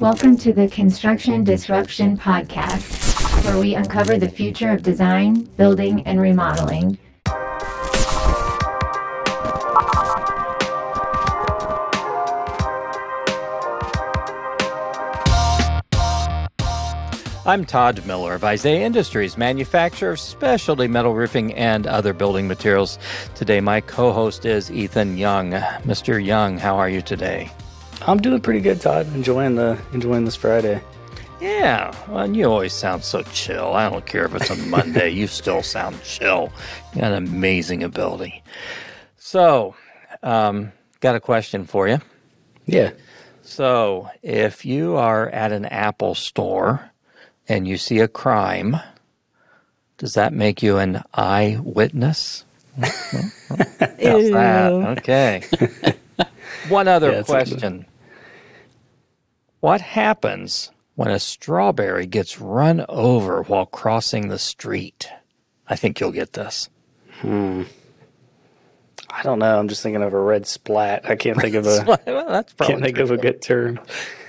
Welcome to the Construction Disruption Podcast, where we uncover the future of design, building, and remodeling. I'm Todd Miller of Isaiah Industries, manufacturer of specialty metal roofing and other building materials. Today, my co host is Ethan Young. Mr. Young, how are you today? I'm doing pretty good, Todd. Enjoying the enjoying this Friday. Yeah, well, and you always sound so chill. I don't care if it's a Monday, you still sound chill. You got an amazing ability. So, um, got a question for you. Yeah. So, if you are at an Apple store and you see a crime, does that make you an eyewitness? How's that? Okay. One other yeah, question. What happens when a strawberry gets run over while crossing the street? I think you'll get this. Hmm. I don't know. I'm just thinking of a red splat. I can't think of a. well, that's probably can't think of a good term.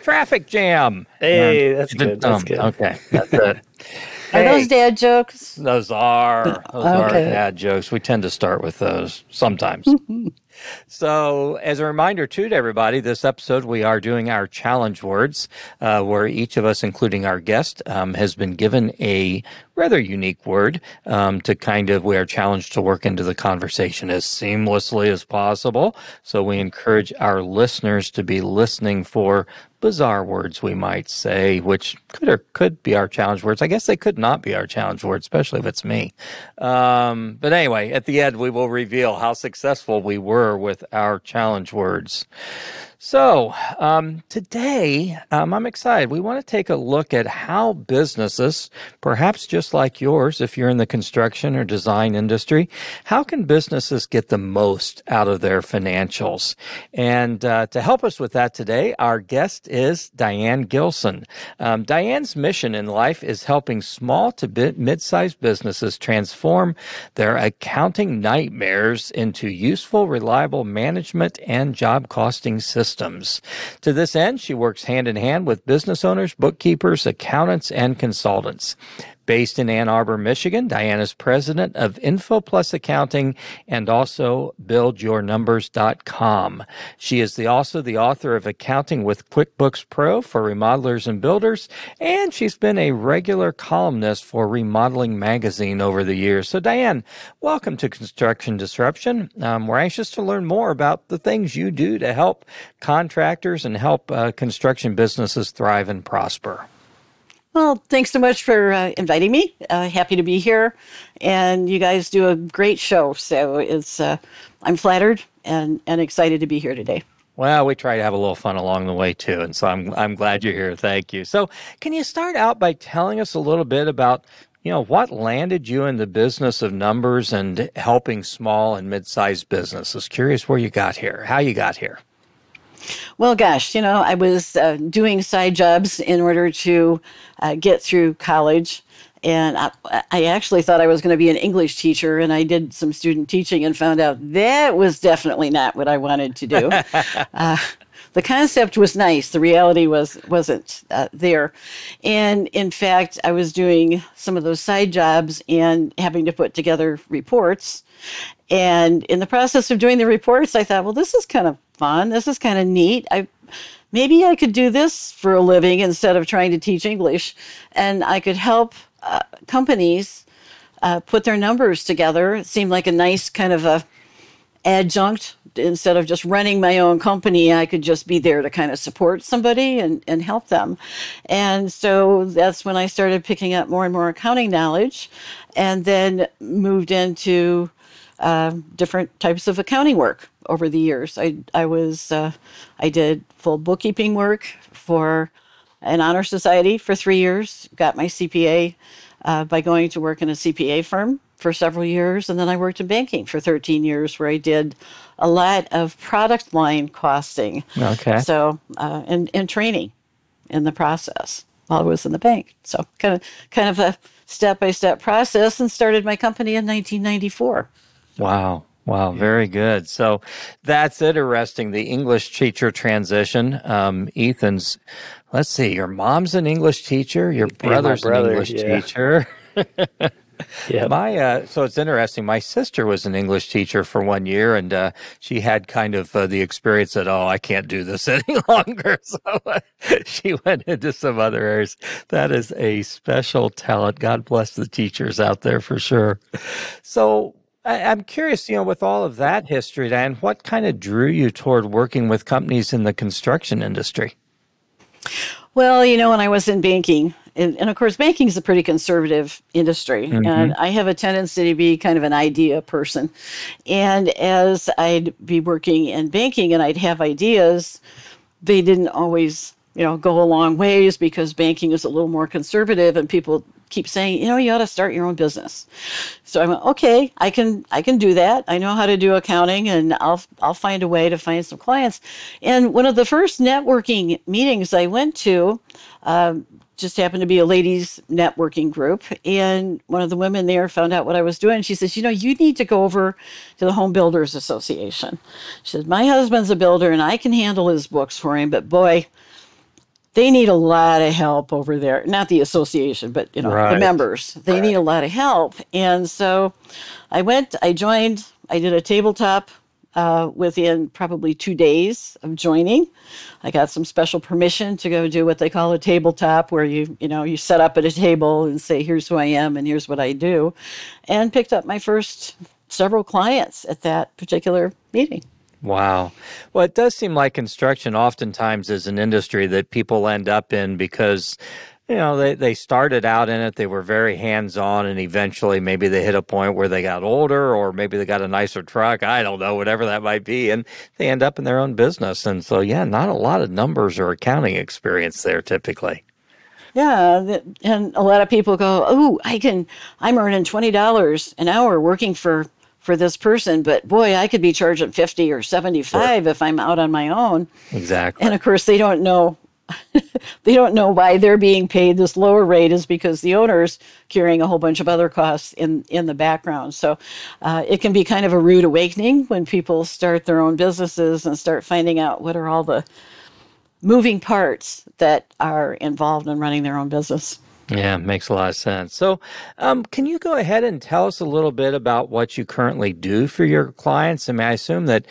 Traffic jam. Hey, that's good. That's good. Okay, that's it. Are those dad jokes? Those are. Those okay. are dad jokes. We tend to start with those sometimes. So, as a reminder too to everybody, this episode we are doing our challenge words, uh, where each of us, including our guest, um, has been given a rather unique word um, to kind of we are challenged to work into the conversation as seamlessly as possible. So, we encourage our listeners to be listening for bizarre words we might say, which could or could be our challenge words. I guess they could not be our challenge words, especially if it's me. Um, but anyway, at the end, we will reveal how successful we were with our challenge words. So, um, today um, I'm excited. We want to take a look at how businesses, perhaps just like yours, if you're in the construction or design industry, how can businesses get the most out of their financials? And uh, to help us with that today, our guest is Diane Gilson. Um, Diane's mission in life is helping small to mid sized businesses transform their accounting nightmares into useful, reliable management and job costing systems systems. To this end, she works hand in hand with business owners, bookkeepers, accountants, and consultants. Based in Ann Arbor, Michigan, Diane is president of InfoPlus Accounting and also BuildYourNumbers.com. She is the, also the author of Accounting with QuickBooks Pro for remodelers and builders, and she's been a regular columnist for Remodeling Magazine over the years. So, Diane, welcome to Construction Disruption. Um, we're anxious to learn more about the things you do to help contractors and help uh, construction businesses thrive and prosper. Well, thanks so much for uh, inviting me. Uh, happy to be here, and you guys do a great show. So it's uh, I'm flattered and and excited to be here today. Well, we try to have a little fun along the way too, and so I'm I'm glad you're here. Thank you. So, can you start out by telling us a little bit about you know what landed you in the business of numbers and helping small and mid-sized businesses? Curious where you got here, how you got here. Well, gosh, you know, I was uh, doing side jobs in order to uh, get through college. And I, I actually thought I was going to be an English teacher, and I did some student teaching and found out that was definitely not what I wanted to do. uh, the concept was nice the reality was wasn't uh, there and in fact i was doing some of those side jobs and having to put together reports and in the process of doing the reports i thought well this is kind of fun. This is kind of neat. I maybe I could do this for a living instead of trying to teach English, and I could help uh, companies uh, put their numbers together. It seemed like a nice kind of a adjunct instead of just running my own company i could just be there to kind of support somebody and, and help them and so that's when i started picking up more and more accounting knowledge and then moved into uh, different types of accounting work over the years. I I was uh, I did full bookkeeping work for an honor society for three years. Got my CPA uh, by going to work in a CPA firm for several years, and then I worked in banking for 13 years, where I did a lot of product line costing. Okay. So uh, and and training in the process while I was in the bank. So kind of kind of a step by step process, and started my company in 1994. Wow. Wow, very good. So that's interesting. The English teacher transition. Um, Ethan's, let's see, your mom's an English teacher, your brother's brother, an English yeah. teacher. Yeah. My uh, so it's interesting. My sister was an English teacher for one year, and uh, she had kind of uh, the experience that oh, I can't do this any longer. So uh, she went into some other areas. That is a special talent. God bless the teachers out there for sure. So I, am curious, you know, with all of that history, Diane, what kind of drew you toward working with companies in the construction industry? Well, you know, when I was in banking, and, and of course, banking is a pretty conservative industry, mm-hmm. and I have a tendency to be kind of an idea person. And as I'd be working in banking and I'd have ideas, they didn't always, you know, go a long ways because banking is a little more conservative, and people keep saying, you know, you ought to start your own business. So I went, okay, I can I can do that. I know how to do accounting, and I'll I'll find a way to find some clients. And one of the first networking meetings I went to. Um, just happened to be a ladies networking group and one of the women there found out what i was doing she says you know you need to go over to the home builders association she said my husband's a builder and i can handle his books for him but boy they need a lot of help over there. Not the association, but you know right. the members. They right. need a lot of help. And so, I went. I joined. I did a tabletop uh, within probably two days of joining. I got some special permission to go do what they call a tabletop, where you you know you set up at a table and say, "Here's who I am and here's what I do," and picked up my first several clients at that particular meeting. Wow. Well, it does seem like construction oftentimes is an industry that people end up in because, you know, they, they started out in it, they were very hands on, and eventually maybe they hit a point where they got older or maybe they got a nicer truck. I don't know, whatever that might be. And they end up in their own business. And so, yeah, not a lot of numbers or accounting experience there typically. Yeah, and a lot of people go, "Oh, I can. I'm earning twenty dollars an hour working for for this person, but boy, I could be charging 50 or 75 sure. if I'm out on my own. Exactly. And of course, they don't know they don't know why they're being paid this lower rate is because the owner's carrying a whole bunch of other costs in in the background. So uh, it can be kind of a rude awakening when people start their own businesses and start finding out what are all the moving parts that are involved in running their own business. Yeah, makes a lot of sense. So, um, can you go ahead and tell us a little bit about what you currently do for your clients? I mean, I assume that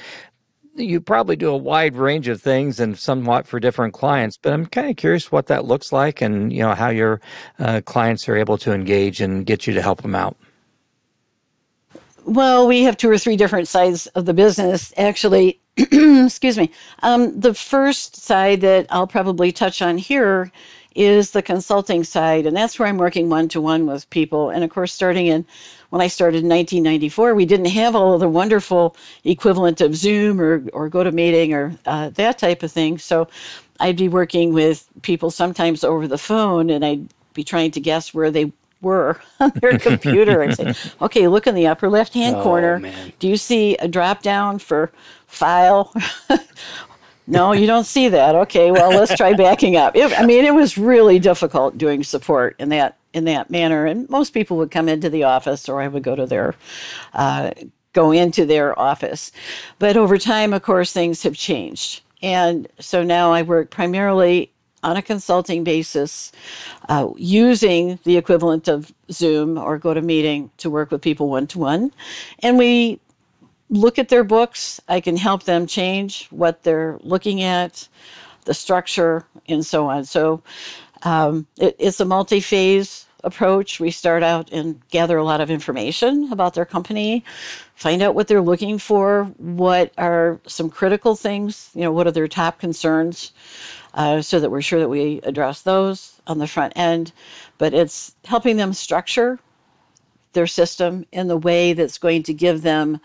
you probably do a wide range of things and somewhat for different clients, but I'm kind of curious what that looks like and you know how your uh, clients are able to engage and get you to help them out. Well, we have two or three different sides of the business. Actually, excuse me. Um, the first side that I'll probably touch on here is the consulting side. And that's where I'm working one to one with people. And of course, starting in when I started in 1994, we didn't have all of the wonderful equivalent of Zoom or, or GoToMeeting or uh, that type of thing. So I'd be working with people sometimes over the phone and I'd be trying to guess where they were on their computer and say, okay, look in the upper left hand oh, corner. Man. Do you see a drop down for file? no, you don't see that. Okay, well, let's try backing up. It, I mean, it was really difficult doing support in that in that manner, and most people would come into the office, or I would go to their uh, go into their office. But over time, of course, things have changed, and so now I work primarily on a consulting basis, uh, using the equivalent of Zoom or GoToMeeting to work with people one to one, and we look at their books. I can help them change what they're looking at, the structure, and so on. So um, it, it's a multi phase approach. We start out and gather a lot of information about their company, find out what they're looking for, what are some critical things, you know, what are their top concerns, uh, so that we're sure that we address those on the front end. But it's helping them structure their system in the way that's going to give them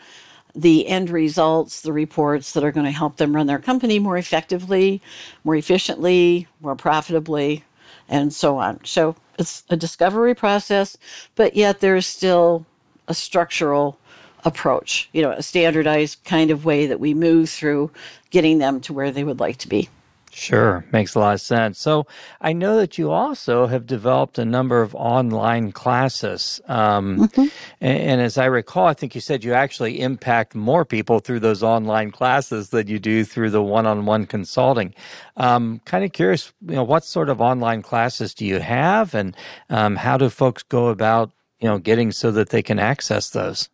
the end results, the reports that are going to help them run their company more effectively, more efficiently, more profitably, and so on. So it's a discovery process, but yet there's still a structural approach, you know, a standardized kind of way that we move through getting them to where they would like to be. Sure, makes a lot of sense. So I know that you also have developed a number of online classes. Um, mm-hmm. and, and, as I recall, I think you said you actually impact more people through those online classes than you do through the one on one consulting. Um, kind of curious, you know, what sort of online classes do you have and um, how do folks go about, you know, getting so that they can access those?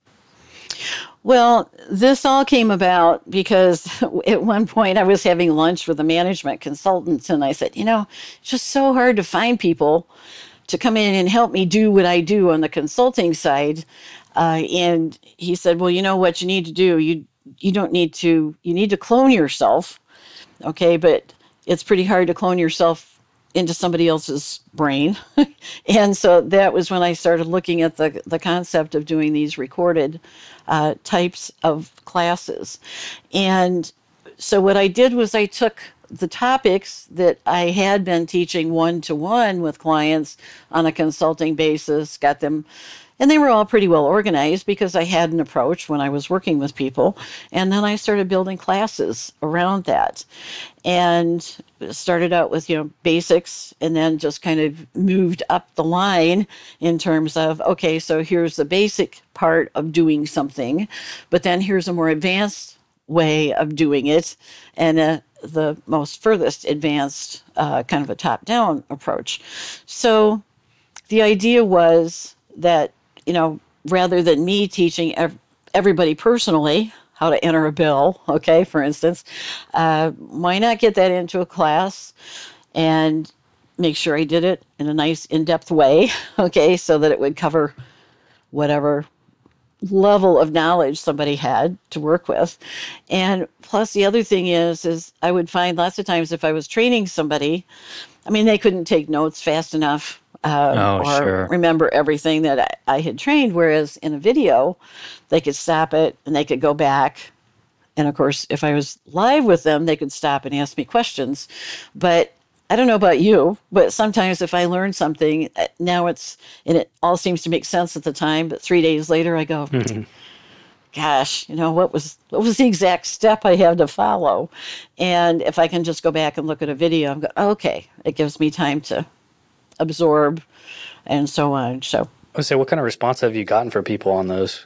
Well, this all came about because at one point I was having lunch with a management consultant and I said, you know, it's just so hard to find people to come in and help me do what I do on the consulting side. Uh, and he said, well, you know what you need to do? You you don't need to you need to clone yourself, okay? But it's pretty hard to clone yourself into somebody else's brain. and so that was when I started looking at the, the concept of doing these recorded uh, types of classes. And so what I did was I took the topics that I had been teaching one to one with clients on a consulting basis, got them and they were all pretty well organized because I had an approach when I was working with people. And then I started building classes around that and started out with, you know, basics and then just kind of moved up the line in terms of, okay, so here's the basic part of doing something, but then here's a more advanced way of doing it and uh, the most furthest advanced uh, kind of a top down approach. So the idea was that you know, rather than me teaching ev- everybody personally how to enter a bill, okay, for instance, uh, why not get that into a class and make sure I did it in a nice in depth way, okay, so that it would cover whatever level of knowledge somebody had to work with. And plus the other thing is is i would find lots of times if i was training somebody i mean they couldn't take notes fast enough uh, oh, or sure. remember everything that I, I had trained. Whereas in a video, they could stop it and they could go back. And of course, if I was live with them, they could stop and ask me questions. But I don't know about you, but sometimes if I learn something, uh, now it's, and it all seems to make sense at the time, but three days later I go, mm-hmm. gosh, you know, what was, what was the exact step I had to follow? And if I can just go back and look at a video, I'm going, okay, it gives me time to absorb, and so on. So, I say, what kind of response have you gotten for people on those?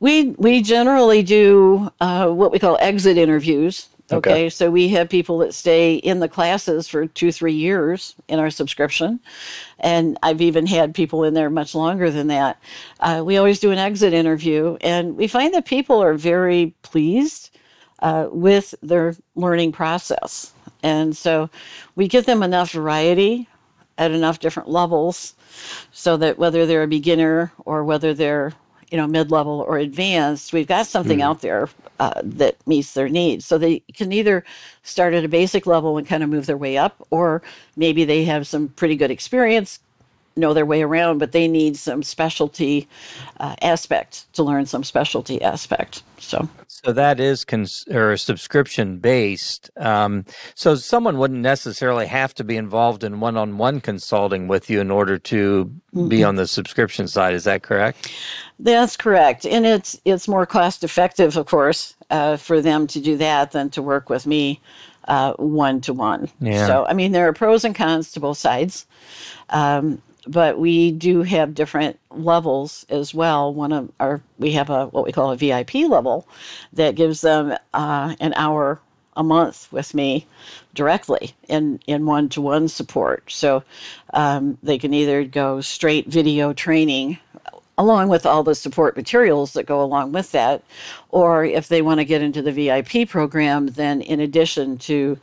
We we generally do uh, what we call exit interviews. Okay. okay. so we have people that stay in the classes for two, three years in our subscription, and I've even had people in there much longer than that. Uh, we always do an exit interview, and we find that people are very pleased uh, with their learning process, and so we give them enough variety at enough different levels so that whether they're a beginner or whether they're you know mid-level or advanced we've got something mm. out there uh, that meets their needs so they can either start at a basic level and kind of move their way up or maybe they have some pretty good experience know their way around, but they need some specialty uh, aspect to learn some specialty aspect. So, so that is cons- or subscription based. Um, so someone wouldn't necessarily have to be involved in one-on-one consulting with you in order to mm-hmm. be on the subscription side. Is that correct? That's correct, and it's it's more cost effective, of course, uh, for them to do that than to work with me one to one. So, I mean, there are pros and cons to both sides. Um, but we do have different levels as well. One of our we have a what we call a VIP level that gives them uh, an hour a month with me directly in in one to one support. So um, they can either go straight video training along with all the support materials that go along with that. Or if they want to get into the VIP program, then in addition to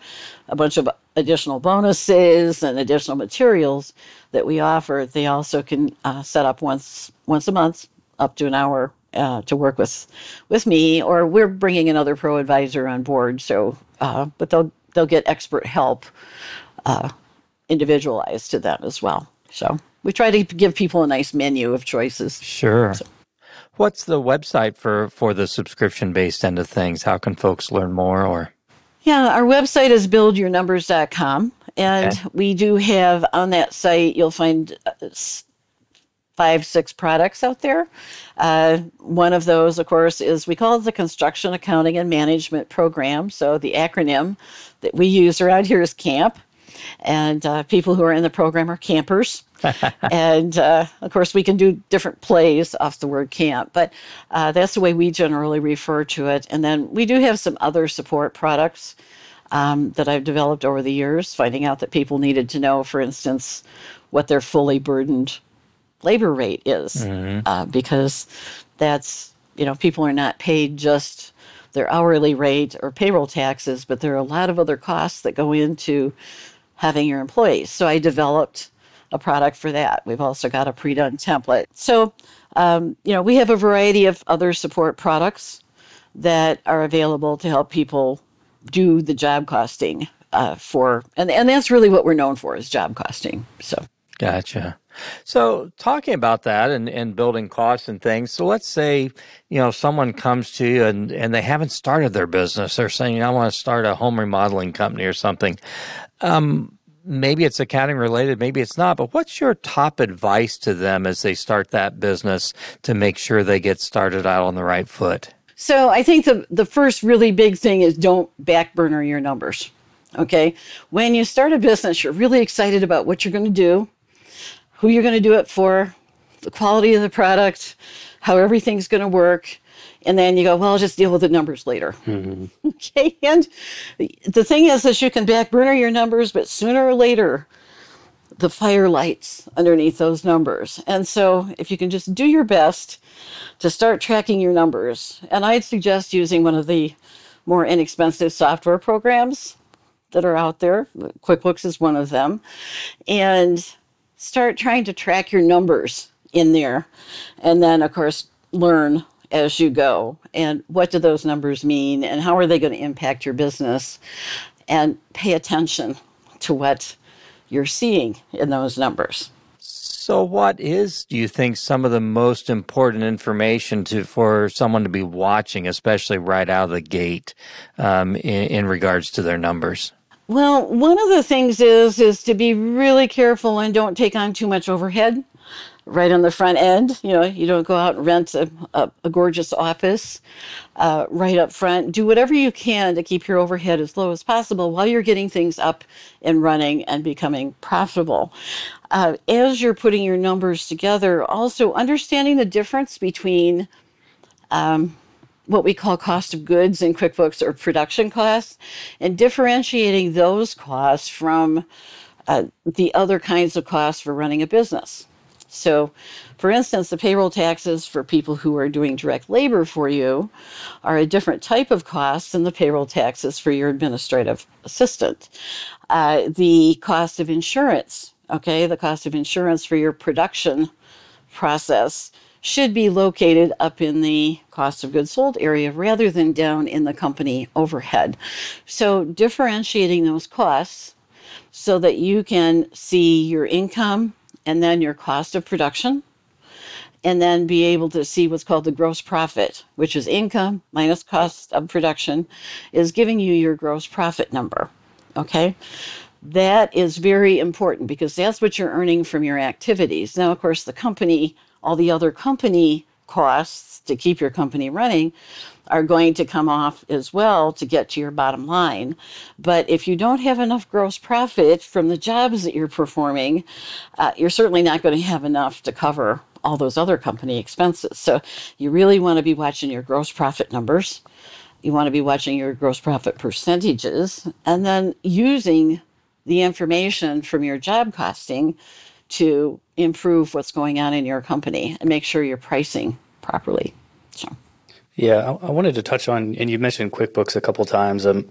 a bunch of additional bonuses and additional materials that we offer, they also can uh, set up once once a month up to an hour uh, to work with with me, or we're bringing another pro advisor on board. So, uh, but they'll they'll get expert help, uh, individualized to them as well. So we try to give people a nice menu of choices. Sure. So. What's the website for for the subscription based end of things? How can folks learn more or Yeah, our website is buildyournumbers.com and okay. we do have on that site you'll find uh, five, six products out there. Uh, one of those, of course, is we call it the Construction Accounting and Management Program. So the acronym that we use around here is CAMP. And uh, people who are in the program are campers. and uh, of course, we can do different plays off the word camp, but uh, that's the way we generally refer to it. And then we do have some other support products um, that I've developed over the years, finding out that people needed to know, for instance, what their fully burdened labor rate is, mm-hmm. uh, because that's, you know, people are not paid just their hourly rate or payroll taxes, but there are a lot of other costs that go into having your employees. So I developed a product for that. We've also got a pre done template. So, um, you know, we have a variety of other support products that are available to help people do the job costing uh, for, and, and that's really what we're known for is job costing. So, gotcha. So, talking about that and, and building costs and things. So, let's say you know someone comes to you and, and they haven't started their business. They're saying, "I want to start a home remodeling company or something." Um, maybe it's accounting related, maybe it's not. But what's your top advice to them as they start that business to make sure they get started out on the right foot? So I think the the first really big thing is don't backburner your numbers. Okay, when you start a business, you're really excited about what you're going to do, who you're going to do it for, the quality of the product, how everything's going to work, and then you go, well, I'll just deal with the numbers later. Mm-hmm. Okay, and the thing is is you can backburner your numbers, but sooner or later, the fire lights underneath those numbers. And so, if you can just do your best to start tracking your numbers. And I'd suggest using one of the more inexpensive software programs that are out there. QuickBooks is one of them. And start trying to track your numbers in there. And then, of course, learn as you go. And what do those numbers mean? And how are they going to impact your business? And pay attention to what you're seeing in those numbers. So, what is, do you think, some of the most important information to for someone to be watching, especially right out of the gate, um, in, in regards to their numbers? Well, one of the things is is to be really careful and don't take on too much overhead right on the front end. You know, you don't go out and rent a, a, a gorgeous office uh, right up front. Do whatever you can to keep your overhead as low as possible while you're getting things up and running and becoming profitable. Uh, as you're putting your numbers together, also understanding the difference between um, what we call cost of goods in QuickBooks or production costs and differentiating those costs from uh, the other kinds of costs for running a business. So, for instance, the payroll taxes for people who are doing direct labor for you are a different type of cost than the payroll taxes for your administrative assistant. Uh, the cost of insurance, okay, the cost of insurance for your production process should be located up in the cost of goods sold area rather than down in the company overhead. So, differentiating those costs so that you can see your income and then your cost of production, and then be able to see what's called the gross profit, which is income minus cost of production, is giving you your gross profit number. Okay? That is very important because that's what you're earning from your activities. Now, of course, the company, all the other company costs to keep your company running are going to come off as well to get to your bottom line. But if you don't have enough gross profit from the jobs that you're performing, uh, you're certainly not going to have enough to cover all those other company expenses. So you really want to be watching your gross profit numbers. You want to be watching your gross profit percentages and then using the information from your job costing to improve what's going on in your company and make sure you're pricing properly. So. Yeah, I, wanted to touch on, and you mentioned QuickBooks a couple times. Um,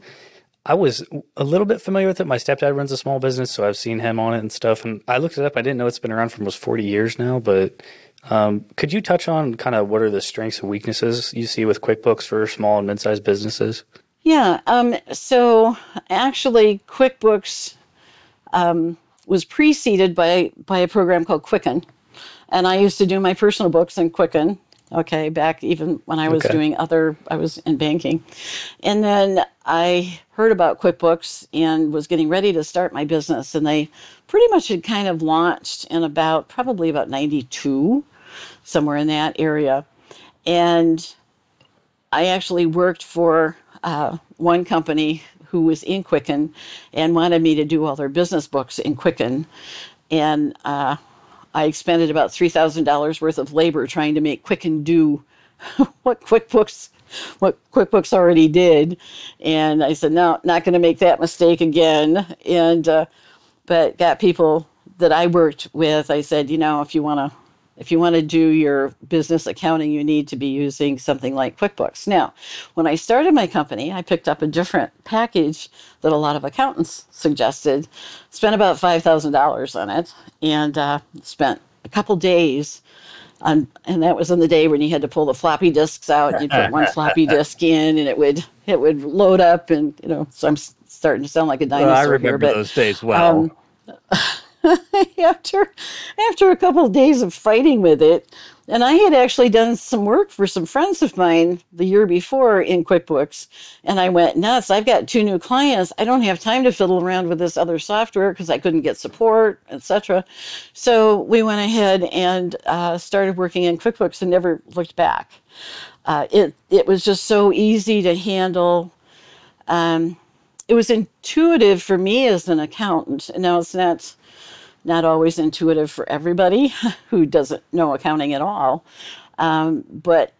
I was a little bit familiar with it. My stepdad runs a small business, so I've seen him on it and stuff. And I looked it up. I didn't know it's been around for almost 40 years now. But um, could you touch on kind of what are the strengths and weaknesses you see with QuickBooks for small and mid-sized businesses? Yeah. Um, so actually, QuickBooks um, was preceded by by a program called Quicken, and I used to do my personal books in Quicken Okay, back even when I was Okay. doing other, I was in banking. And then I heard about QuickBooks and was getting ready to start my business. And they pretty much had kind of launched in about probably about 92, somewhere in that area. And I actually worked for uh, one company who was in Quicken and wanted me to do all their business books in Quicken. And uh, I expended about $3,000 worth of labor trying to make Quicken do what QuickBooks what QuickBooks already did. And I said, no, not going to make that mistake again. And uh, but got people that I worked with. I said, you know, if you want to if you want to do your business accounting, you need to be using something like QuickBooks. Now, when I started my company, I picked up a different package that a lot of accountants suggested. Spent about five thousand dollars on it, and uh, spent a couple days on, and that was in the day when you had to pull the floppy disks out. You'd put one floppy disk in, and it would it would load up, and you know. So I'm starting to sound like a dinosaur Well, I here, remember but those days well. after after a couple of days of fighting with it and i had actually done some work for some friends of mine the year before in quickbooks and i went nuts. I've got two new clients. I don't have time to fiddle around with this other software because i couldn't get support etc so we went ahead and uh, started working in quickbooks and never looked back. Uh, it, it was just so easy to handle um, it was intuitive for me as an accountant. Now it's not not always intuitive for everybody who doesn't know accounting at all. Um, but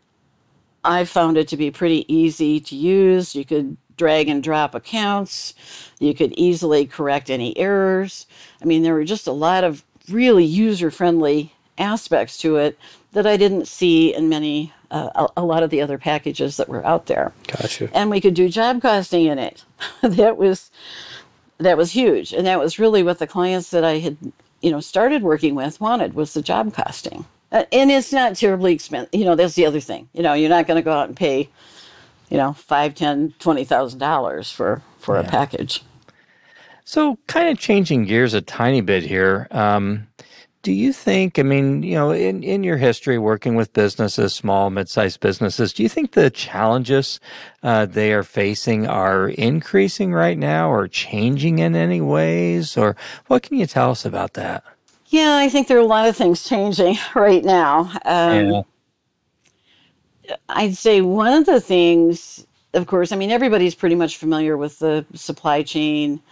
I found it to be pretty easy to use. You could drag and drop accounts, you could easily correct any errors. I mean, there were just a lot of really user friendly aspects to it that I didn't see in many, uh, a, a lot of the other packages that were out there Gotcha. and we could do job costing in it. that was that was huge, and that was really what the clients that I had, you know, started working with wanted was the job costing. Uh, and it's not terribly expensive. You know, that's the other thing. You know, you're not going to go out and pay, you know, five, ten, twenty thousand dollars for for a package. So, kind of changing gears a tiny bit here. Um, do you think, I mean, you know, in, in your history working with businesses, small, mid sized businesses, do you think the challenges uh, they are facing are increasing right now or changing in any ways? Or what can you tell us about that? Yeah, I think there are a lot of things changing right now. Um, I'd say one of the things, of course, I mean, everybody's pretty much familiar with the supply chain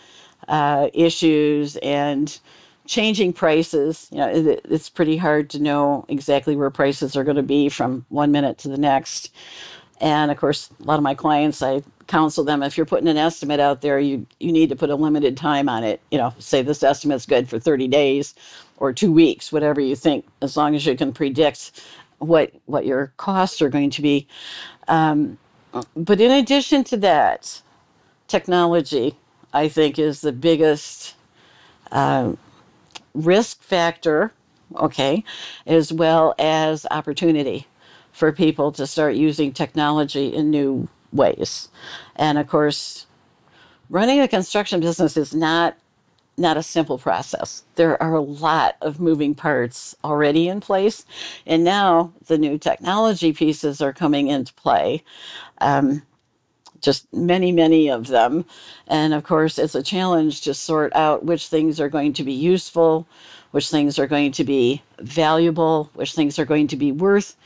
uh, issues and changing prices. You know, it, it's pretty hard to know exactly where prices are going to be from one minute to the next. And of course, a lot of my clients, I counsel them if you're putting an estimate out there, you you need to put a limited time on it. You know, say this estimate's good for 30 days or two weeks, whatever you think, as long as you can predict what what your costs are going to be. Um, but in addition to that, technology, I think, is the biggest um, risk factor. Okay, as well as opportunity for people to start using technology in new ways. And of course, running a construction business is not not a simple process. There are a lot of moving parts already in place, and now the new technology pieces are coming into play. Um, just many, many of them. And of course, it's a challenge to sort out which things are going to be useful, which things are going to be valuable, which things are going to be worth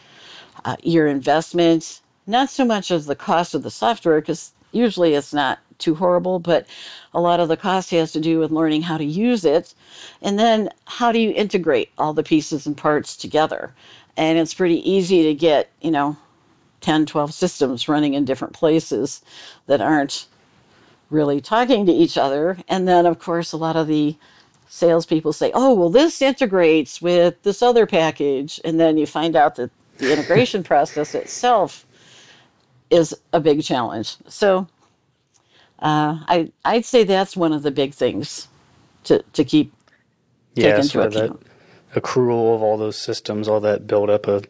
uh, your investment, not so much as the cost of the software, because usually it's not too horrible, but a lot of the cost has to do with learning how to use it. And then how do you integrate all the pieces and parts together? And it's pretty easy to get, you know, 10, 12 systems running in different places that aren't really talking to each other. And then, of course, a lot of the salespeople say, oh, well, this integrates with this other package. And then you find out that the integration process itself is a big challenge. So uh, I, I'd say that's one of the big things to, to keep Yeah, into sort of that accrual of all those systems, all that buildup of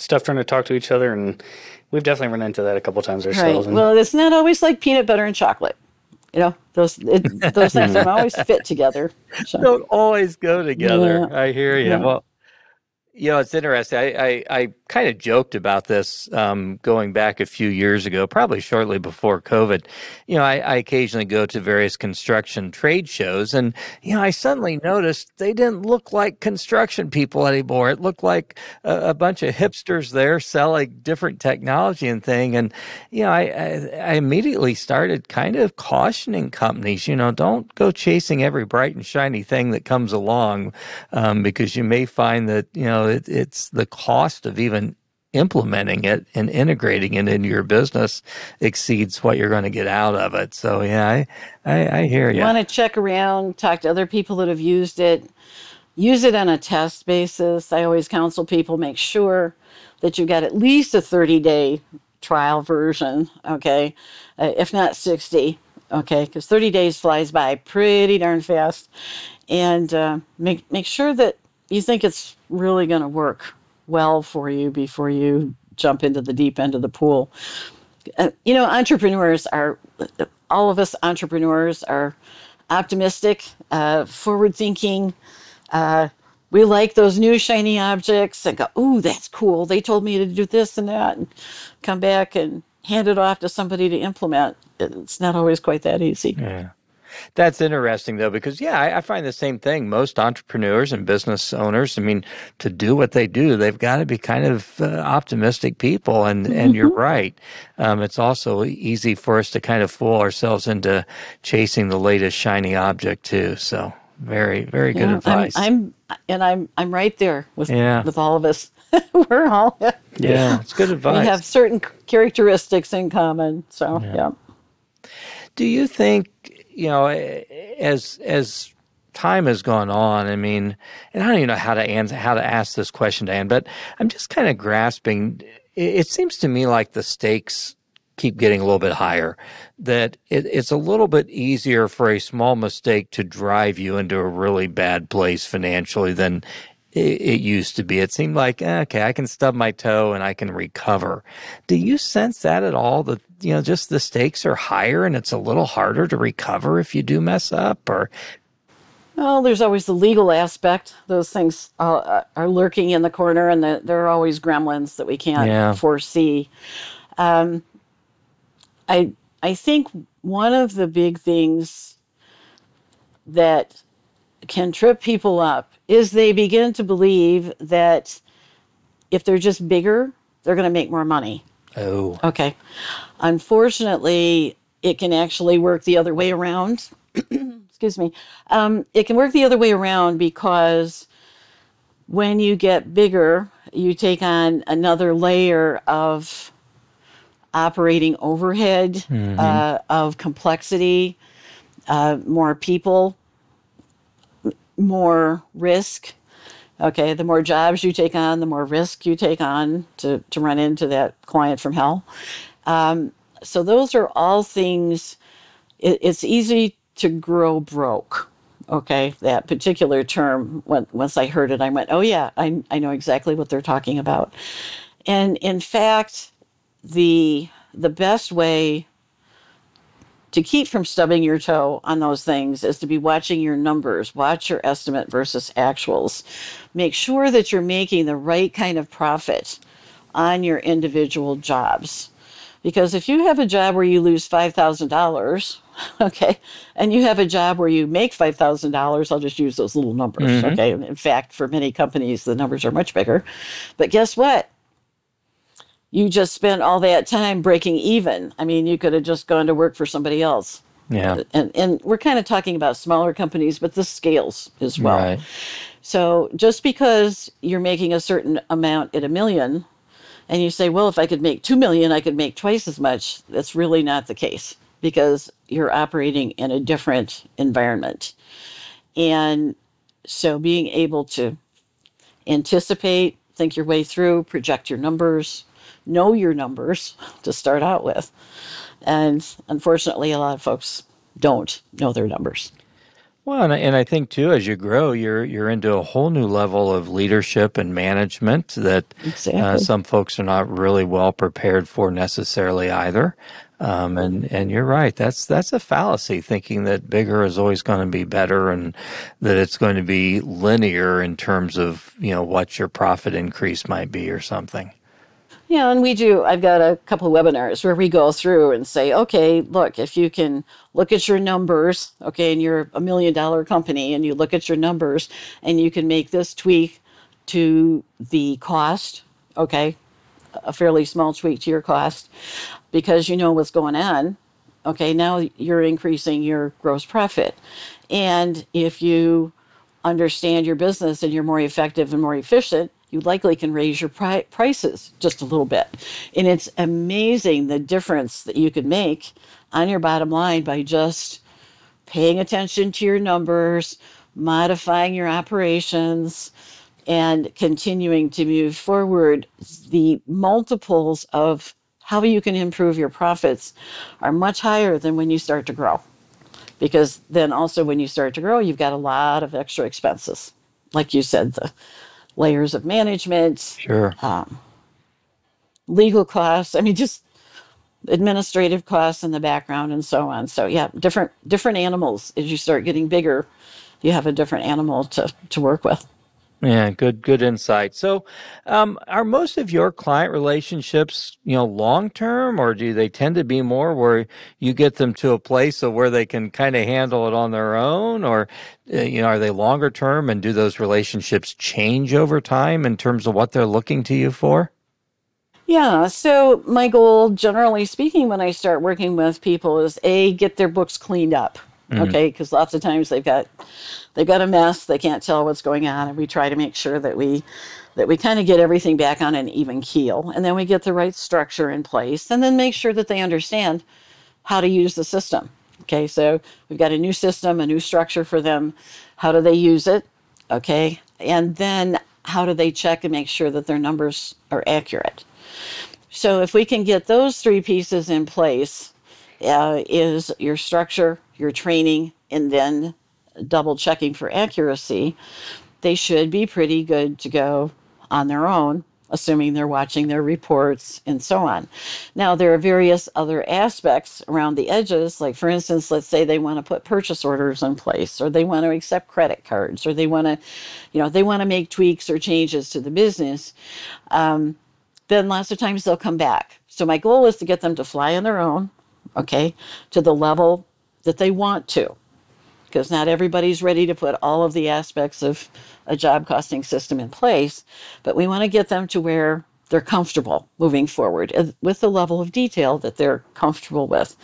stuff trying to talk to each other, and we've definitely run into that a couple times Right. ourselves. and- Well, it's not always like peanut butter and chocolate. You know, those it, those things don't always fit together. So, Don't always go together. Yeah. I hear you. Yeah. Well, You know, it's interesting. I, I, I kind of joked about this um, going back a few years ago, probably shortly before COVID. You know, I, I, occasionally go to various construction trade shows, and you know, I suddenly noticed they didn't look like construction people anymore. It looked like a, a bunch of hipsters there selling different technology and thing. And you know, I, I immediately started kind of cautioning companies. You know, don't go chasing every bright and shiny thing that comes along, um, because you may find that you know it, it's the cost of even implementing it and integrating it into your business exceeds what you're going to get out of it. So yeah, I I, I hear you. You want to check around, talk to other people that have used it, use it on a test basis. I always counsel people make sure that you've got at least a 30 day trial version, okay, uh, if not 60, okay, because 30 days flies by pretty darn fast, and uh, make make sure that you think it's really going to work well for you before you jump into the deep end of the pool. Uh, you know, entrepreneurs are, all of us entrepreneurs are optimistic, uh, forward thinking. Uh, we like those new shiny objects and go, ooh, that's cool. They told me to do this and that, and come back and hand it off to somebody to implement. It's not always quite that easy. Yeah. That's interesting, though, because yeah, I, I, find the same thing. Most entrepreneurs and business owners, I mean, to do what they do, they've got to be kind of uh, optimistic people. And mm-hmm. and you're right. Um, it's also easy for us to kind of fool ourselves into chasing the latest shiny object too. So very very good advice. I'm, I'm, and I'm I'm right there with yeah. with all of us. We're all yeah, it's good advice. We have certain characteristics in common. So yeah. yeah. Do you think you know, eh, eh, as as time has gone on, I mean, and I don't even know how to answer how to ask this question, Diane, but I'm just kind of grasping. It, seems to me like the stakes keep getting a little bit higher. That it, it's a little bit easier for a small mistake to drive you into a really bad place financially than it, it used to be. It seemed like eh, okay, I can stub my toe and I can recover. Do you sense that at all? That you know, just the stakes are higher and it's a little harder to recover if you do mess up, or well, there's always the legal aspect. Those things uh, are lurking in the corner, and the, there are always gremlins that we can't yeah. foresee. Um, I I think one of the big things that can trip people up is they begin to believe that if they're just bigger, they're going to make more money. Oh. Okay. Unfortunately, it can actually work the other way around. Excuse me. Um, it can work the other way around because when you get bigger, you take on another layer of operating overhead, mm-hmm. uh, of complexity, uh, more people, more risk. Okay, the more jobs you take on, the more risk you take on to, to run into that client from hell. Um, so, those are all things, it, it's easy to grow broke. Okay, that particular term, when, once I heard it, I went, oh, yeah, I, I know exactly what they're talking about. And in fact, the the best way to keep from stubbing your toe on those things is to be watching your numbers, watch your estimate versus actuals. Make sure that you're making the right kind of profit on your individual jobs. Because if you have a job where you lose $5,000, okay, and you have a job where you make $5,000, I'll just use those little numbers, mm-hmm. okay? In fact, for many companies, the numbers are much bigger. But guess what? You just spent all that time breaking even. I mean, you could have just gone to work for somebody else. Yeah. Uh, and and we're kind of talking about smaller companies, but this scales as well. Right. So just because you're making a certain amount at a million and you say, well, if I could make 2 million, I could make twice as much, that's really not the case because you're operating in a different environment. And so being able to anticipate, think your way through, project your numbers, know your numbers to start out with. And unfortunately, a lot of folks don't know their numbers. Well, and I, and I think too, as you grow, you're you're into a whole new level of leadership and management that uh, exactly. uh, some folks are not really well prepared for necessarily either. Um, and and you're right. That's that's a fallacy thinking that bigger is always going to be better, and that it's going to be linear in terms of you know what your profit increase might be or something. Yeah, and we do. I've got a couple webinars where we go through and say, okay, look, if you can look at your numbers, okay, and you're a million dollar company and you look at your numbers and you can make this tweak to the cost, okay, a fairly small tweak to your cost because you know what's going on, okay, now you're increasing your gross profit. And if you understand your business and you're more effective and more efficient, you likely can raise your pri- prices just a little bit. And it's amazing the difference that you can make on your bottom line by just paying attention to your numbers, modifying your operations, and continuing to move forward. The multiples of how you can improve your profits are much higher than when you start to grow. Because then also when you start to grow, you've got a lot of extra expenses. Like you said, the layers of management, sure, um, legal costs. I mean, just administrative costs in the background and so on. So yeah, different different animals. As you start getting bigger, you have a different animal to to work with. Yeah, good good insight. So, um, are most of your client relationships, you know, long term, or do they tend to be more where you get them to a place of where they can kind of handle it on their own, or uh, you know, are they longer term, and do those relationships change over time in terms of what they're looking to you for? Yeah, so my goal, generally speaking, when I start working with people, is a get their books cleaned up. Mm-hmm. Okay, because lots of times they've got they've got a mess they can't tell what's going on and we try to make sure that we that we kind of get everything back on an even keel and then we get the right structure in place and then make sure that they understand how to use the system okay? So we've got a new system a new structure for them how do they use it okay? And then how do they check and make sure that their numbers are accurate? So if we can get those three pieces in place uh, is your structure your training and then double checking for accuracy, they should be pretty good to go on their own, assuming they're watching their reports and so on. Now, there are various other aspects around the edges, like for instance, let's say they want to put purchase orders in place, or they want to accept credit cards, or they want to, you know, they want to make tweaks or changes to the business. Um, then lots of times they'll come back. So my goal is to get them to fly on their own, okay, to the level that they want to because not everybody's ready to put all of the aspects of a job costing system in place, but we want to get them to where they're comfortable moving forward uh, with the level of detail that they're comfortable with.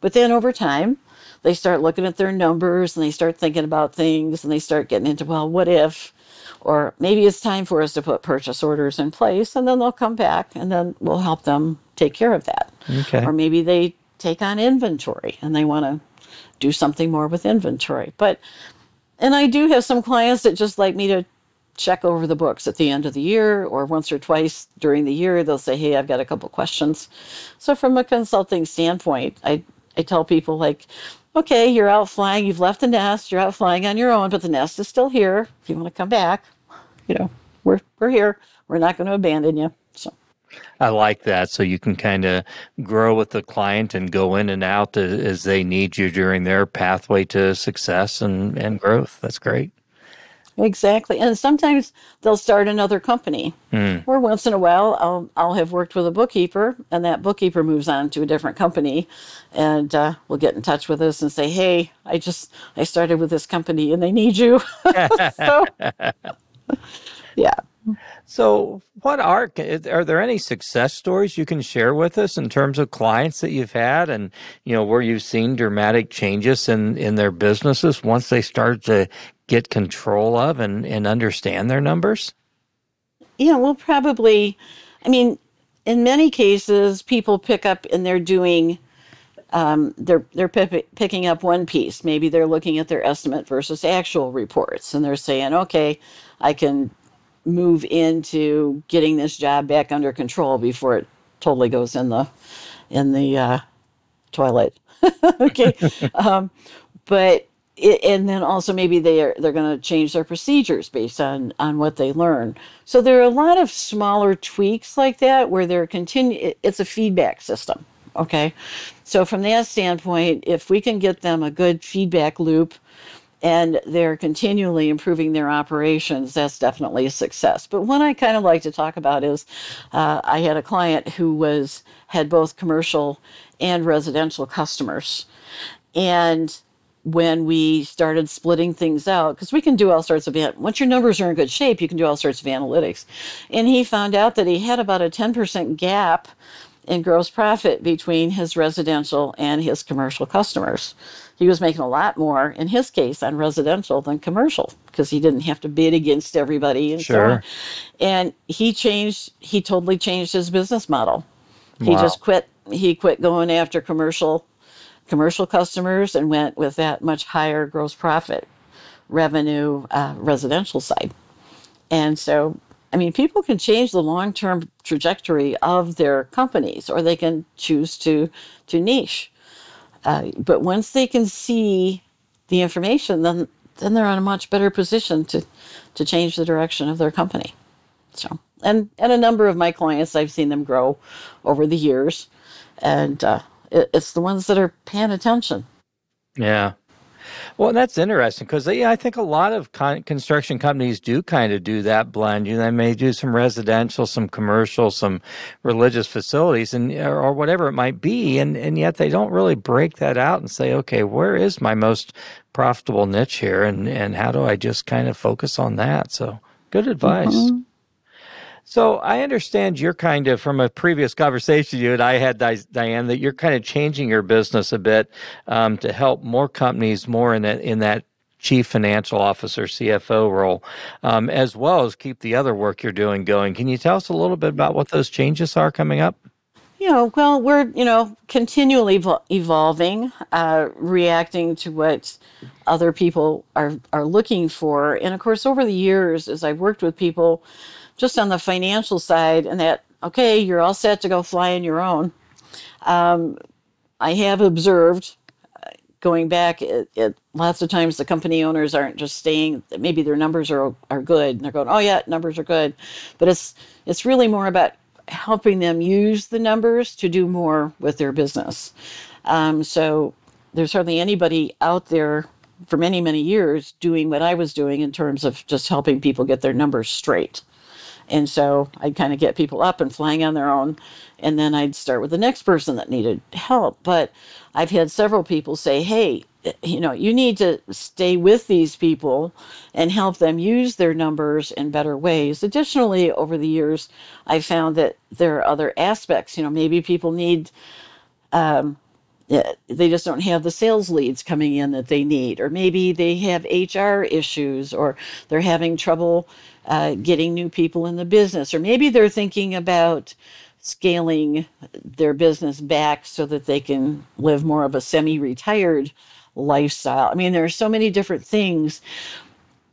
But then over time, they start looking at their numbers and they start thinking about things and they start getting into, well, what if? Or maybe it's time for us to put purchase orders in place and then they'll come back and then we'll help them take care of that. Okay. Or maybe they take on inventory and they want to do something more with inventory. But, and I do have some clients that just like me to check over the books at the end of the year or once or twice during the year. They'll say, Hey, I've got a couple questions. So, from a consulting standpoint, I, I tell people, like, okay, you're out flying, you've left the nest, you're out flying on your own, but the nest is still here. If you want to come back, you know, we're, we're here. We're not going to abandon you. So. I like that. So you can kind of grow with the client and go in and out as they need you during their pathway to success and, and growth. That's great. Exactly. And sometimes they'll start another company. Mm. Or once in a while, I'll, I'll have worked with a bookkeeper, and that bookkeeper moves on to a different company and uh, will get in touch with us and say, Hey, I just, I started with this company and they need you. so, yeah. So, what are are there any success stories you can share with us in terms of clients that you've had, and you know where you've seen dramatic changes in in their businesses once they start to get control of and and understand their numbers? Yeah, well, probably. I mean, in many cases, people pick up and they're doing. Um, they're they're p- picking up one piece. Maybe they're looking at their estimate versus actual reports, and they're saying, "Okay, I can move into getting this job back under control before it totally goes in the in the uh, toilet. okay, um, but it, and then also maybe they are they're going to change their procedures based on on what they learn. So there are a lot of smaller tweaks like that where they're continue. It's a feedback system. Okay. So, from that standpoint, if we can get them a good feedback loop and they're continually improving their operations, that's definitely a success. But one I kind of like to talk about is uh, I had a client who was had both commercial and residential customers, and when we started splitting things out, because we can do all sorts of once your numbers are in good shape, you can do all sorts of analytics, and he found out that he had about a ten percent gap in gross profit between his residential and his commercial customers. He was making a lot more in his case on residential than commercial because he didn't have to bid against everybody and sure. so on. And he changed he totally changed his business model. He Wow. just quit he quit going after commercial commercial customers and went with that much higher gross profit revenue uh, residential side. And so, I mean, people can change the long-term trajectory of their companies, or they can choose to to niche. Uh, but once they can see the information, then then they're in a much better position to to change the direction of their company. So, and and a number of my clients, I've seen them grow over the years, and uh, it, it's the ones that are paying attention. Yeah. Well, that's interesting because yeah, I think a lot of con- construction companies do kind of do that blend. You know, they may do some residential, some commercial, some religious facilities, and or, or whatever it might be, and and yet they don't really break that out and say, okay, where is my most profitable niche here, and and how do I just kind of focus on that? So, good advice. Mm-hmm. So I understand you're kind of from a previous conversation you and I had, Diane, that you're kind of changing your business a bit um, to help more companies more in that in that chief financial officer CFO role, um, as well as keep the other work you're doing going. Can you tell us a little bit about what those changes are coming up? You know, well, we're you know continually evolving, uh, reacting to what other people are are looking for, and of course, over the years, as I've worked with people, just on the financial side, and that okay, you're all set to go fly on your own. Um, I have observed uh, going back, it, it, lots of times the company owners aren't just staying. Maybe their numbers are are good, and they're going, "Oh yeah, numbers are good," but it's it's really more about helping them use the numbers to do more with their business. Um, so there's hardly anybody out there for many many years doing what I was doing in terms of just helping people get their numbers straight. And so I'd kind of get people up and flying on their own. And then I'd start with the next person that needed help. But I've had several people say, hey, you know, you need to stay with these people and help them use their numbers in better ways. Additionally, over the years, I found that there are other aspects. You know, maybe people need um, they just don't have the sales leads coming in that they need, or maybe they have HR issues, or they're having trouble uh, getting new people in the business, or maybe they're thinking about scaling their business back so that they can live more of a semi retired lifestyle. I mean, there are so many different things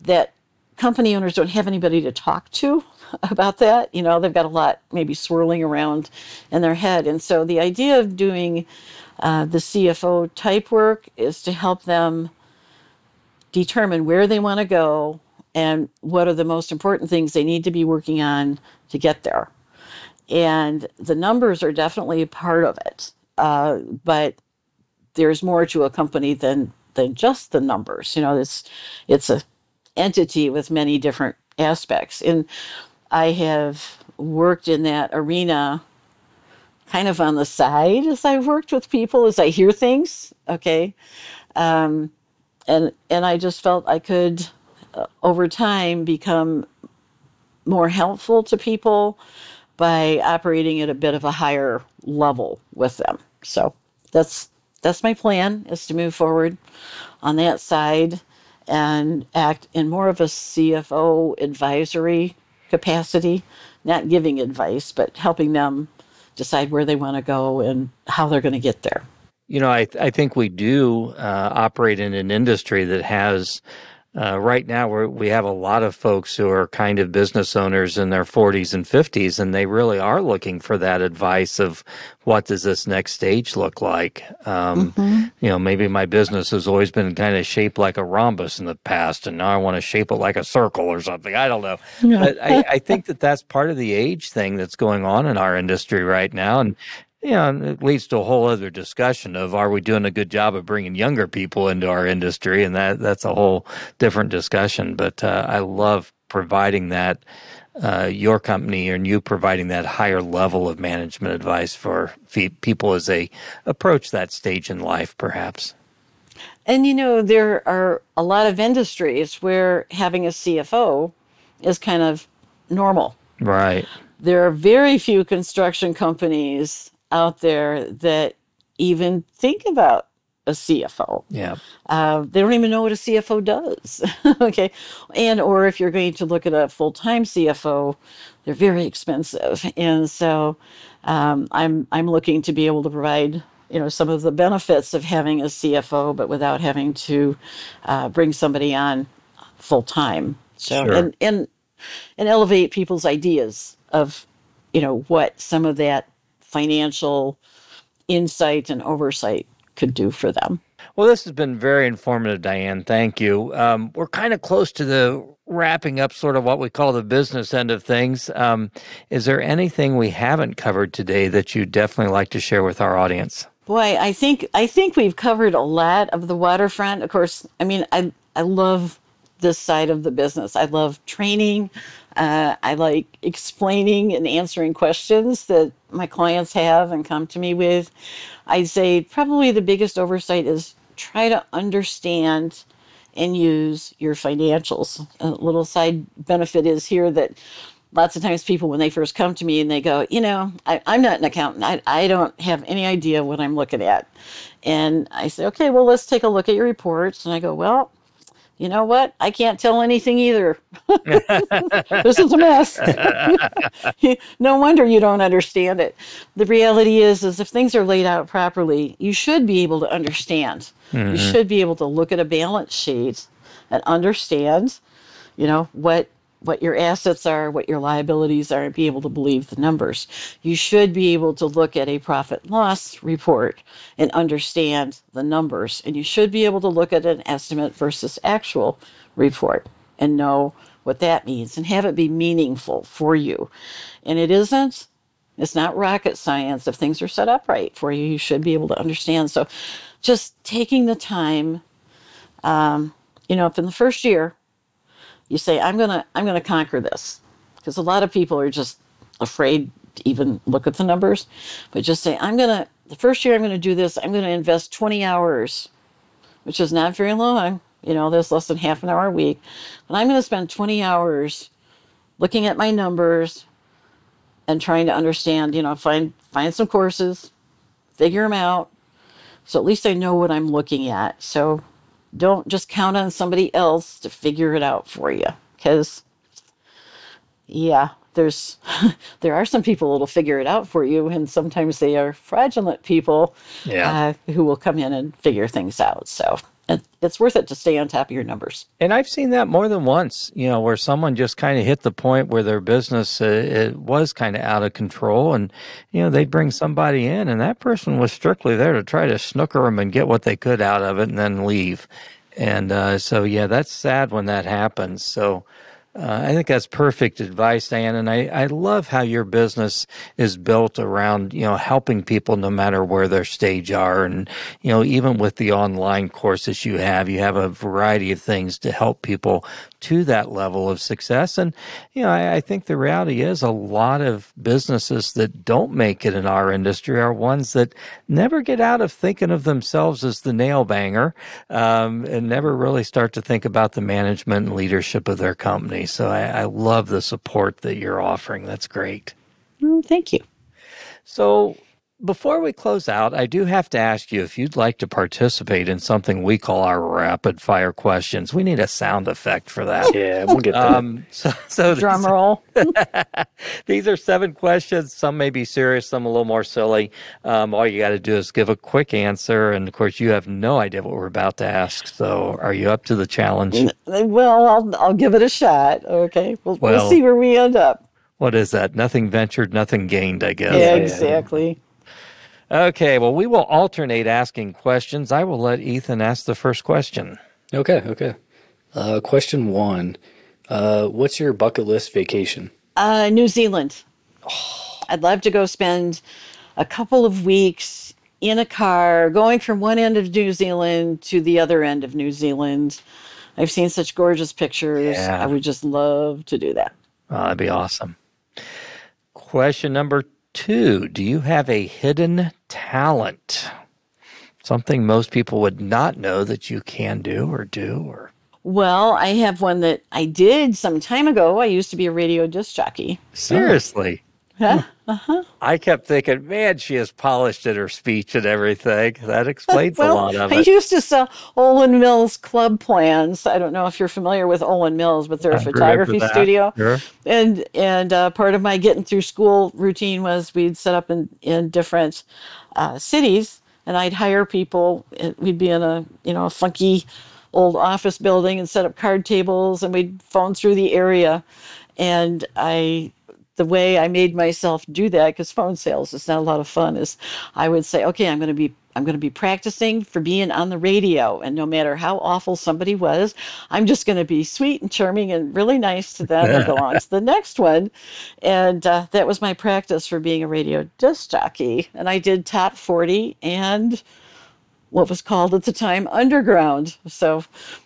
that company owners don't have anybody to talk to about that. You know, they've got a lot maybe swirling around in their head. And so the idea of doing uh, the CFO type work is to help them determine where they want to go and what are the most important things they need to be working on to get there. And the numbers are definitely a part of it. Uh, but there's more to a company than than just the numbers. You know, it's it's a entity with many different aspects. And I have worked in that arena kind of on the side as I've worked with people as I hear things. Okay. Um, and, and I just felt I could, over time, become more helpful to people by operating at a bit of a higher level with them. So that's that's my plan is to move forward on that side and act in more of a CFO advisory capacity, not giving advice, but helping them decide where they want to go and how they're going to get there. You know, I I think we do uh, operate in an industry that has. Uh, right now, we we have a lot of folks who are kind of business owners in their 40s and 50s, and they really are looking for that advice of what does this next stage look like. Um, You know, maybe my business has always been kind of shaped like a rhombus in the past, and now I want to shape it like a circle or something. I don't know, but I, I think that that's part of the age thing that's going on in our industry right now, and you know, it leads to a whole other discussion of are we doing a good job of bringing younger people into our industry, and that that's a whole different discussion. But uh, I love providing that uh, your company and you providing that higher level of management advice for people as they approach that stage in life, perhaps. And you know, there are a lot of industries where having a CFO is kind of normal. Right. There are very few construction companies out there that even think about a CFO. Yeah. Uh, they don't even know what a CFO does. okay. And, or if you're going to look at a full time CFO, they're very expensive. And so um, I'm, I'm looking to be able to provide you know some of the benefits of having a CFO, but without having to uh, bring somebody on full time. So sure. and and and elevate people's ideas of you know what some of that financial insight and oversight could do for them. Well, this has been very informative, Diane. Thank you. Um, we're kind of close to the wrapping up, sort of what we call the business end of things. Um, is there anything we haven't covered today that you'd definitely like to share with our audience? Boy, I think I think we've covered a lot of the waterfront. Of course, I mean, I I love this side of the business. I love training. Uh, I like explaining and answering questions that my clients have and come to me with. I'd say probably the biggest oversight is try to understand and use your financials. A little side benefit is here that lots of times people when they first come to me and they go you know I, am not an accountant I, I don't have any idea what i'm looking at and i say okay well let's take a look at your reports and i go well you know what? I can't tell anything either. This is a mess. No wonder you don't understand it. The reality is is if things are laid out properly you should be able to understand. Mm-hmm. you should be able to look at a balance sheet and understand you know what what your assets are, what your liabilities are, and be able to believe the numbers. You should be able to look at a profit loss report and understand the numbers. And you should be able to look at an estimate versus actual report and know what that means and have it be meaningful for you. And it isn't, it's not rocket science. If things are set up right for you, you should be able to understand. So just taking the time, um, you know, if in the first year, you say i'm going to i'm going to conquer this. Because a lot of people are just afraid to even look at the numbers but just say i'm going to the first year i'm going to do this i'm going to invest 20 hours which is not very long you know there's less than half an hour a week but i'm going to spend 20 hours looking at my numbers and trying to understand you know find find some courses figure them out so at least i know what i'm looking at. So don't just count on somebody else to figure it out for you because yeah there's there are some people that'll figure it out for you and sometimes they are fraudulent people yeah. uh, who will come in and figure things out so it's worth it to stay on top of your numbers. And I've seen that more than once, you know, where someone just kind of hit the point where their business uh, it was kind of out of control, and you know they'd bring somebody in, and that person was strictly there to try to snooker them and get what they could out of it, and then leave. And uh, so, yeah, that's sad when that happens. So uh, I think that's perfect advice, Diane. And I, I love how your business is built around, you know, helping people no matter where their stage are. And, you know, even with the online courses you have, you have a variety of things to help people to that level of success. And, you know, I, I, think the reality is a lot of businesses that don't make it in our industry are ones that never get out of thinking of themselves as the nail banger um, and never really start to think about the management and leadership of their company. So I, I love the support that you're offering. That's great. Well, thank you. So, before we close out, I do have to ask you if you'd like to participate in something we call our rapid fire questions. We need a sound effect for that. Yeah, we'll get that. Um, so, so drum roll. these are seven questions. Some may be serious, some a little more silly. Um, all you got to do is give a quick answer, and of course, you have no idea what we're about to ask. So, are you up to the challenge? Well, I'll I'll give it a shot. Okay, we'll, well, we'll see where we end up. What is that? Nothing ventured, nothing gained. I guess. Yeah, exactly. Okay, well, we will alternate asking questions. I will let Ethan ask the first question. Okay, okay. Uh, question one uh, What's your bucket list vacation? Uh, New Zealand. I'd love to go spend a couple of weeks in a car going from one end of New Zealand to the other end of New Zealand. I've seen such gorgeous pictures. Yeah. I would just love to do that. Oh, that'd be awesome. Question number two Do you have a hidden talent? Something most people would not know that you can do or do or Well, I have one that I did some time ago. I used to be a radio disc jockey. Oh. seriously. Yeah. I kept thinking, man, she has polished in her speech and everything. That explains a lot of I it. I used to sell Olan Mills club plans. I don't know if you're familiar with Olan Mills, but they're I a photography studio. Sure. and and uh, part of my getting through school routine was we'd set up in in different uh, cities and i'd hire people we'd be in a you know a funky old office building and set up card tables and we'd phone through the area and i the way i made myself do that because phone sales is not a lot of fun is i would say okay i'm going to be i'm going to be practicing for being on the radio. And no matter how awful somebody was i'm just going to be sweet and charming and really nice to them and go on to the next one. And uh, that was my practice for being a radio disc jockey. And i did top 40 and what was called at the time underground. So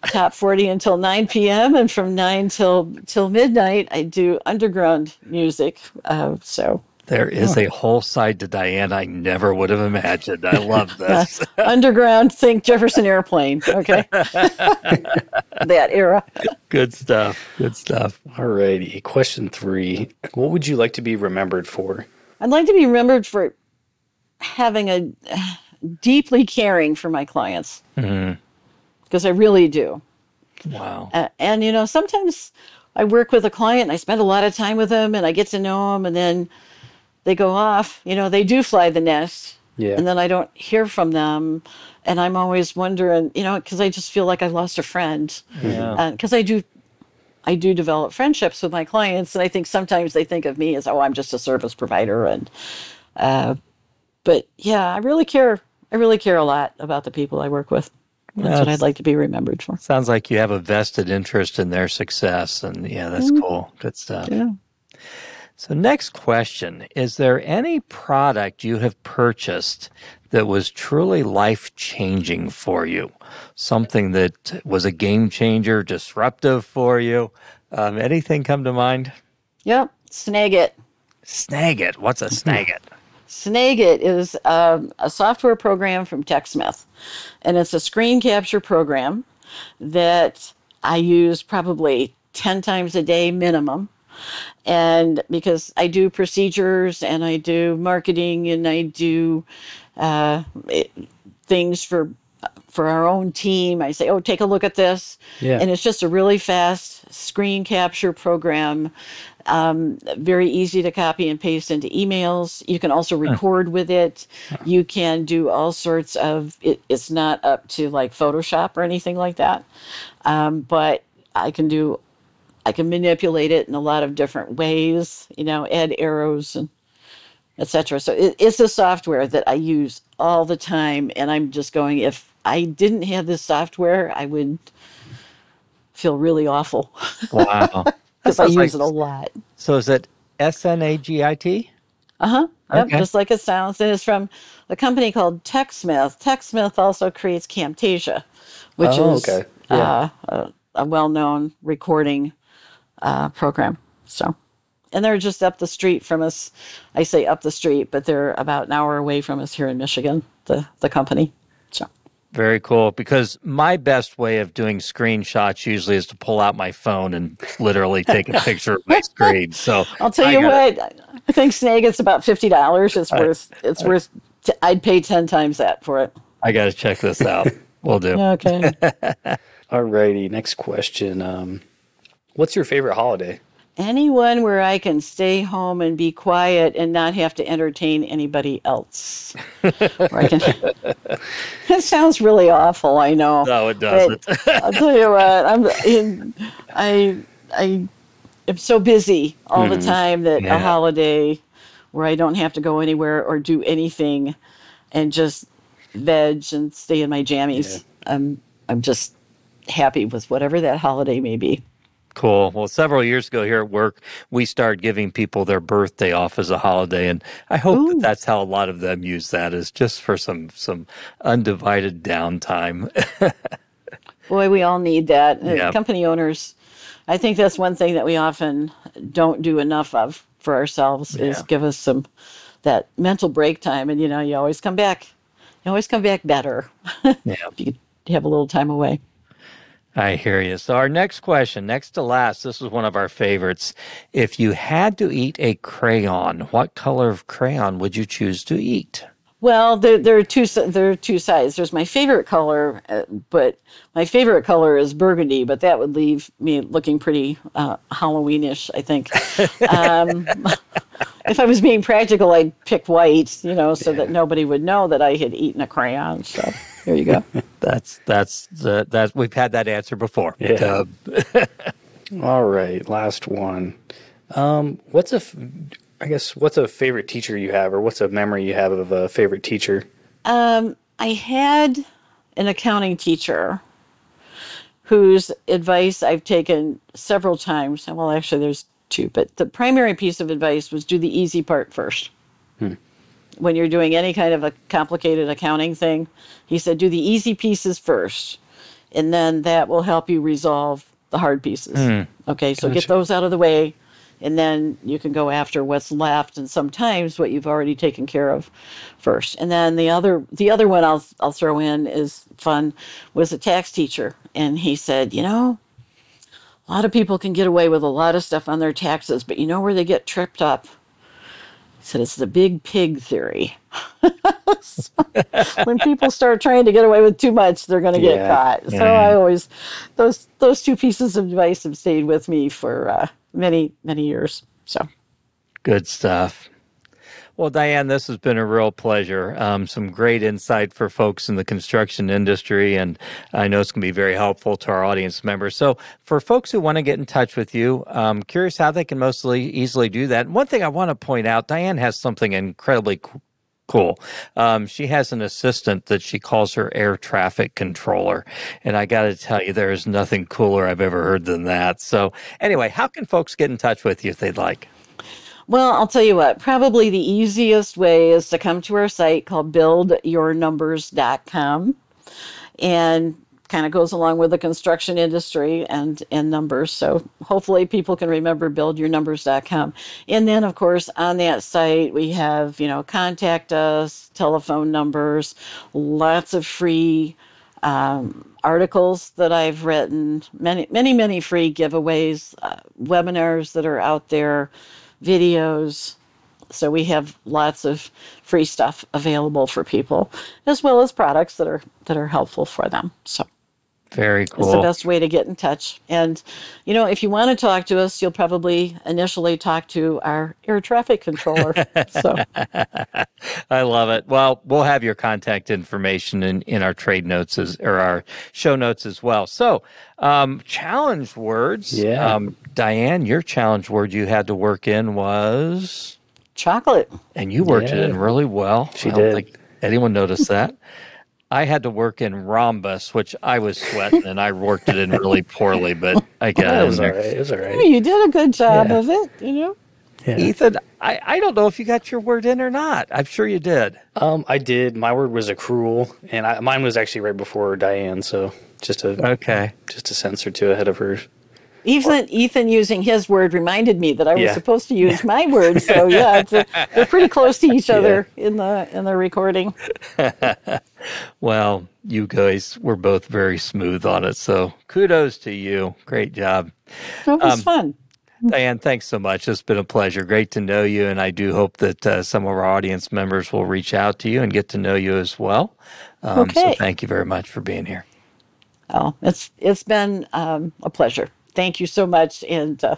top 40 until 9 p.m. and from 9 till till midnight I do underground music. Uh, so There is a whole side to Diane I never would have imagined. I love this. underground, think Jefferson Airplane. Okay, that era. Good stuff. Good stuff. Alrighty. Question three. What would you like to be remembered for? I'd like to be remembered for having a deeply caring for my clients Mhm. because I really do. Wow. Uh, and you know, sometimes I work with a client and I spend a lot of time with them and I get to know them and then they go off. You know, they do fly the nest Yeah. and then I don't hear from them. And I'm always wondering, you know, because I just feel like I lost a friend. Yeah. Because I do, I do develop friendships with my clients, and I think sometimes they think of me as, oh, I'm just a service provider, and, uh, but yeah, I really care. I really care a lot about the people I work with. That's what I'd like to be remembered for. Sounds like you have a vested interest in their success. And yeah, that's cool. Good stuff. Yeah. So, next question Is there any product you have purchased that was truly life changing for you? Something that was a game changer, disruptive for you? Um, anything come to mind? Yep. Snagit. Snagit. What's a Snagit? Snagit is um, a software program from TechSmith, and it's a screen capture program that I use probably 10 times a day minimum. And because I do procedures and I do marketing and I do uh, it, things for for our own team, I say, "Oh, take a look at this," Yeah. and it's just a really fast screen capture program um, very easy to copy and paste into emails. You can also record with it. You can do all sorts of. It, it's not up to like Photoshop or anything like that, um, but I can do. I can manipulate it in a lot of different ways. You know, add arrows and etc. So it, it's a software that I use all the time, and I'm just going. If I didn't have this software, I would feel really awful Wow. Because I use like- it a lot. So, is it S N A G I T? Uh huh. Yep, Okay. just like it sounds. And it's from a company called TechSmith. TechSmith also creates Camtasia, which Oh, is okay. Yeah. uh, a, a well known recording uh, program. So, and they're just up the street from us. I say up the street, but they're about an hour away from us here in Michigan, the, the company. So, Very cool. Because my best way of doing screenshots usually is to pull out my phone and literally take a picture of my screen. So I'll tell I you gotta- what, I think Snagit's about $50. It's worth, it's worth, t- I'd pay 10 times that for it. I got to check this out. We'll do. Okay. Alrighty. Next question. Um, what's your favorite holiday? Anyone where I can stay home and be quiet and not have to entertain anybody else. Can. it sounds really awful, I know. No, it doesn't. I'll tell you what, I'm in, I I am so busy all the mm-hmm. time that Yeah. a holiday where I don't have to go anywhere or do anything and just veg and stay in my jammies. I'm I'm just happy with whatever that holiday may be. Cool. Well, several years ago here at work, we started giving people their birthday off as a holiday, and I hope Ooh. that that's how a lot of them use that is just for some some undivided downtime. Boy, we all need that. Uh, yep. Company owners, I think that's one thing that we often don't do enough of for ourselves yeah. is give us some that mental break time, and you know, you always come back. You always come back better. Yeah. you have a little time away. I hear you. So, our next question, next to last, this is one of our favorites. If you had to eat a crayon, what color of crayon would you choose to eat? Well, there, there are two there are two sides. There's my favorite color, uh, but my favorite color is burgundy. But that would leave me looking pretty uh, Halloweenish, I think. um, if I was being practical, I'd pick white, you know, so yeah. that nobody would know that I had eaten a crayon. So there you go. that's that's the that we've had that answer before. Yeah. All right, last one. Um, what's a I guess what's a favorite teacher you have, or what's a memory you have of a favorite teacher? Um, I had an accounting teacher whose advice I've taken several times. Well, actually, there's two, but the primary piece of advice was do the easy part first. Hmm. When you're doing any kind of a complicated accounting thing, he said do the easy pieces first, and then that will help you resolve the hard pieces. Hmm. Okay, so gotcha. get those out of the way and then you can go after what's left and sometimes what you've already taken care of first and then the other the other one i'll i'll throw in is fun was a tax teacher and he said you know a lot of people can get away with a lot of stuff on their taxes but you know where they get tripped up said it's the big pig theory when people start trying to get away with too much they're going to get yeah. caught so i always those those two pieces of advice have stayed with me for uh, many, many years. So good stuff. Well, Diane, this has been a real pleasure. Um, some great insight for folks in the construction industry, and I know it's going to be very helpful to our audience members. So, for folks who want to get in touch with you, I'm curious how they can mostly easily do that. One thing I want to point out Diane has something incredibly cool. Um, she has an assistant that she calls her air traffic controller. And I got to tell you, there is nothing cooler I've ever heard than that. So, anyway, how can folks get in touch with you if they'd like? Well, I'll tell you what, probably the easiest way is to come to our site called buildyournumbers.com. And kind of goes along with the construction industry and and numbers. So hopefully people can remember buildyournumbers.com. And then of course on that site we have, you know, contact us, telephone numbers, lots of free um, articles that I've written, many many many free giveaways, uh, webinars that are out there, videos. So we have lots of free stuff available for people, as well as products that are that are helpful for them. So very cool. It's the best way to get in touch. And, you know, if you want to talk to us, you'll probably initially talk to our air traffic controller. so I love it. Well, we'll have your contact information in, in our trade notes as, or our show notes as well. So, um, challenge words. Yeah. Um, Diane, your challenge word you had to work in was chocolate. And you worked yeah. it in really well. She I don't did. think anyone noticed that. I had to work in rhombus, which I was sweating and I worked it in really poorly, but I got it. Was all right. It was all right. you did a good job yeah. of it, you know. Yeah. Ethan, I, I don't know if you got your word in or not. I'm sure you did. Um, I did. My word was accrual, and I, mine was actually right before Diane, so just a okay, just a sense or two ahead of hers. Ethan, Ethan using his word reminded me that I was yeah. supposed to use my word. So yeah, a, they're pretty close to each other yeah. in the in the recording. well, you guys were both very smooth on it, so kudos to you. Great job. That was um, fun. Diane, thanks so much. It's been a pleasure. Great to know you, and I do hope that uh, some of our audience members will reach out to you and get to know you as well. Um, okay. So thank you very much for being here. Oh, it's it's been um, a pleasure thank you so much and uh,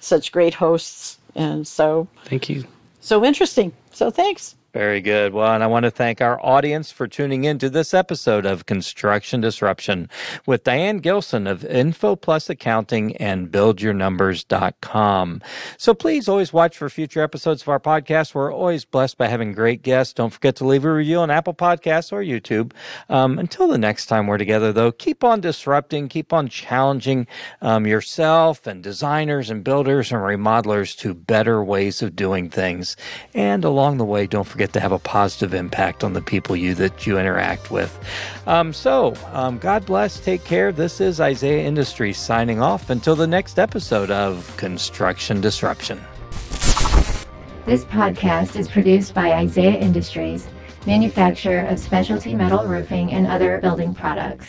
such great hosts and so thank you. So interesting. So thanks Very good. Well, and I want to thank our audience for tuning in to this episode of Construction Disruption with Diane Gilson of Info Plus Accounting and BuildYourNumbers.com. So please always watch for future episodes of our podcast. We're always blessed by having great guests. Don't forget to leave a review on Apple Podcasts or YouTube. Um, until the next time we're together, though, keep on disrupting, keep on challenging um, yourself and designers and builders and remodelers to better ways of doing things. And along the way, don't forget to have a positive impact on the people you that you interact with. Um, so, um, God bless. Take care. This is Isaiah Industries signing off until the next episode of Construction Disruption. This podcast is produced by Isaiah Industries, manufacturer of specialty metal roofing and other building products.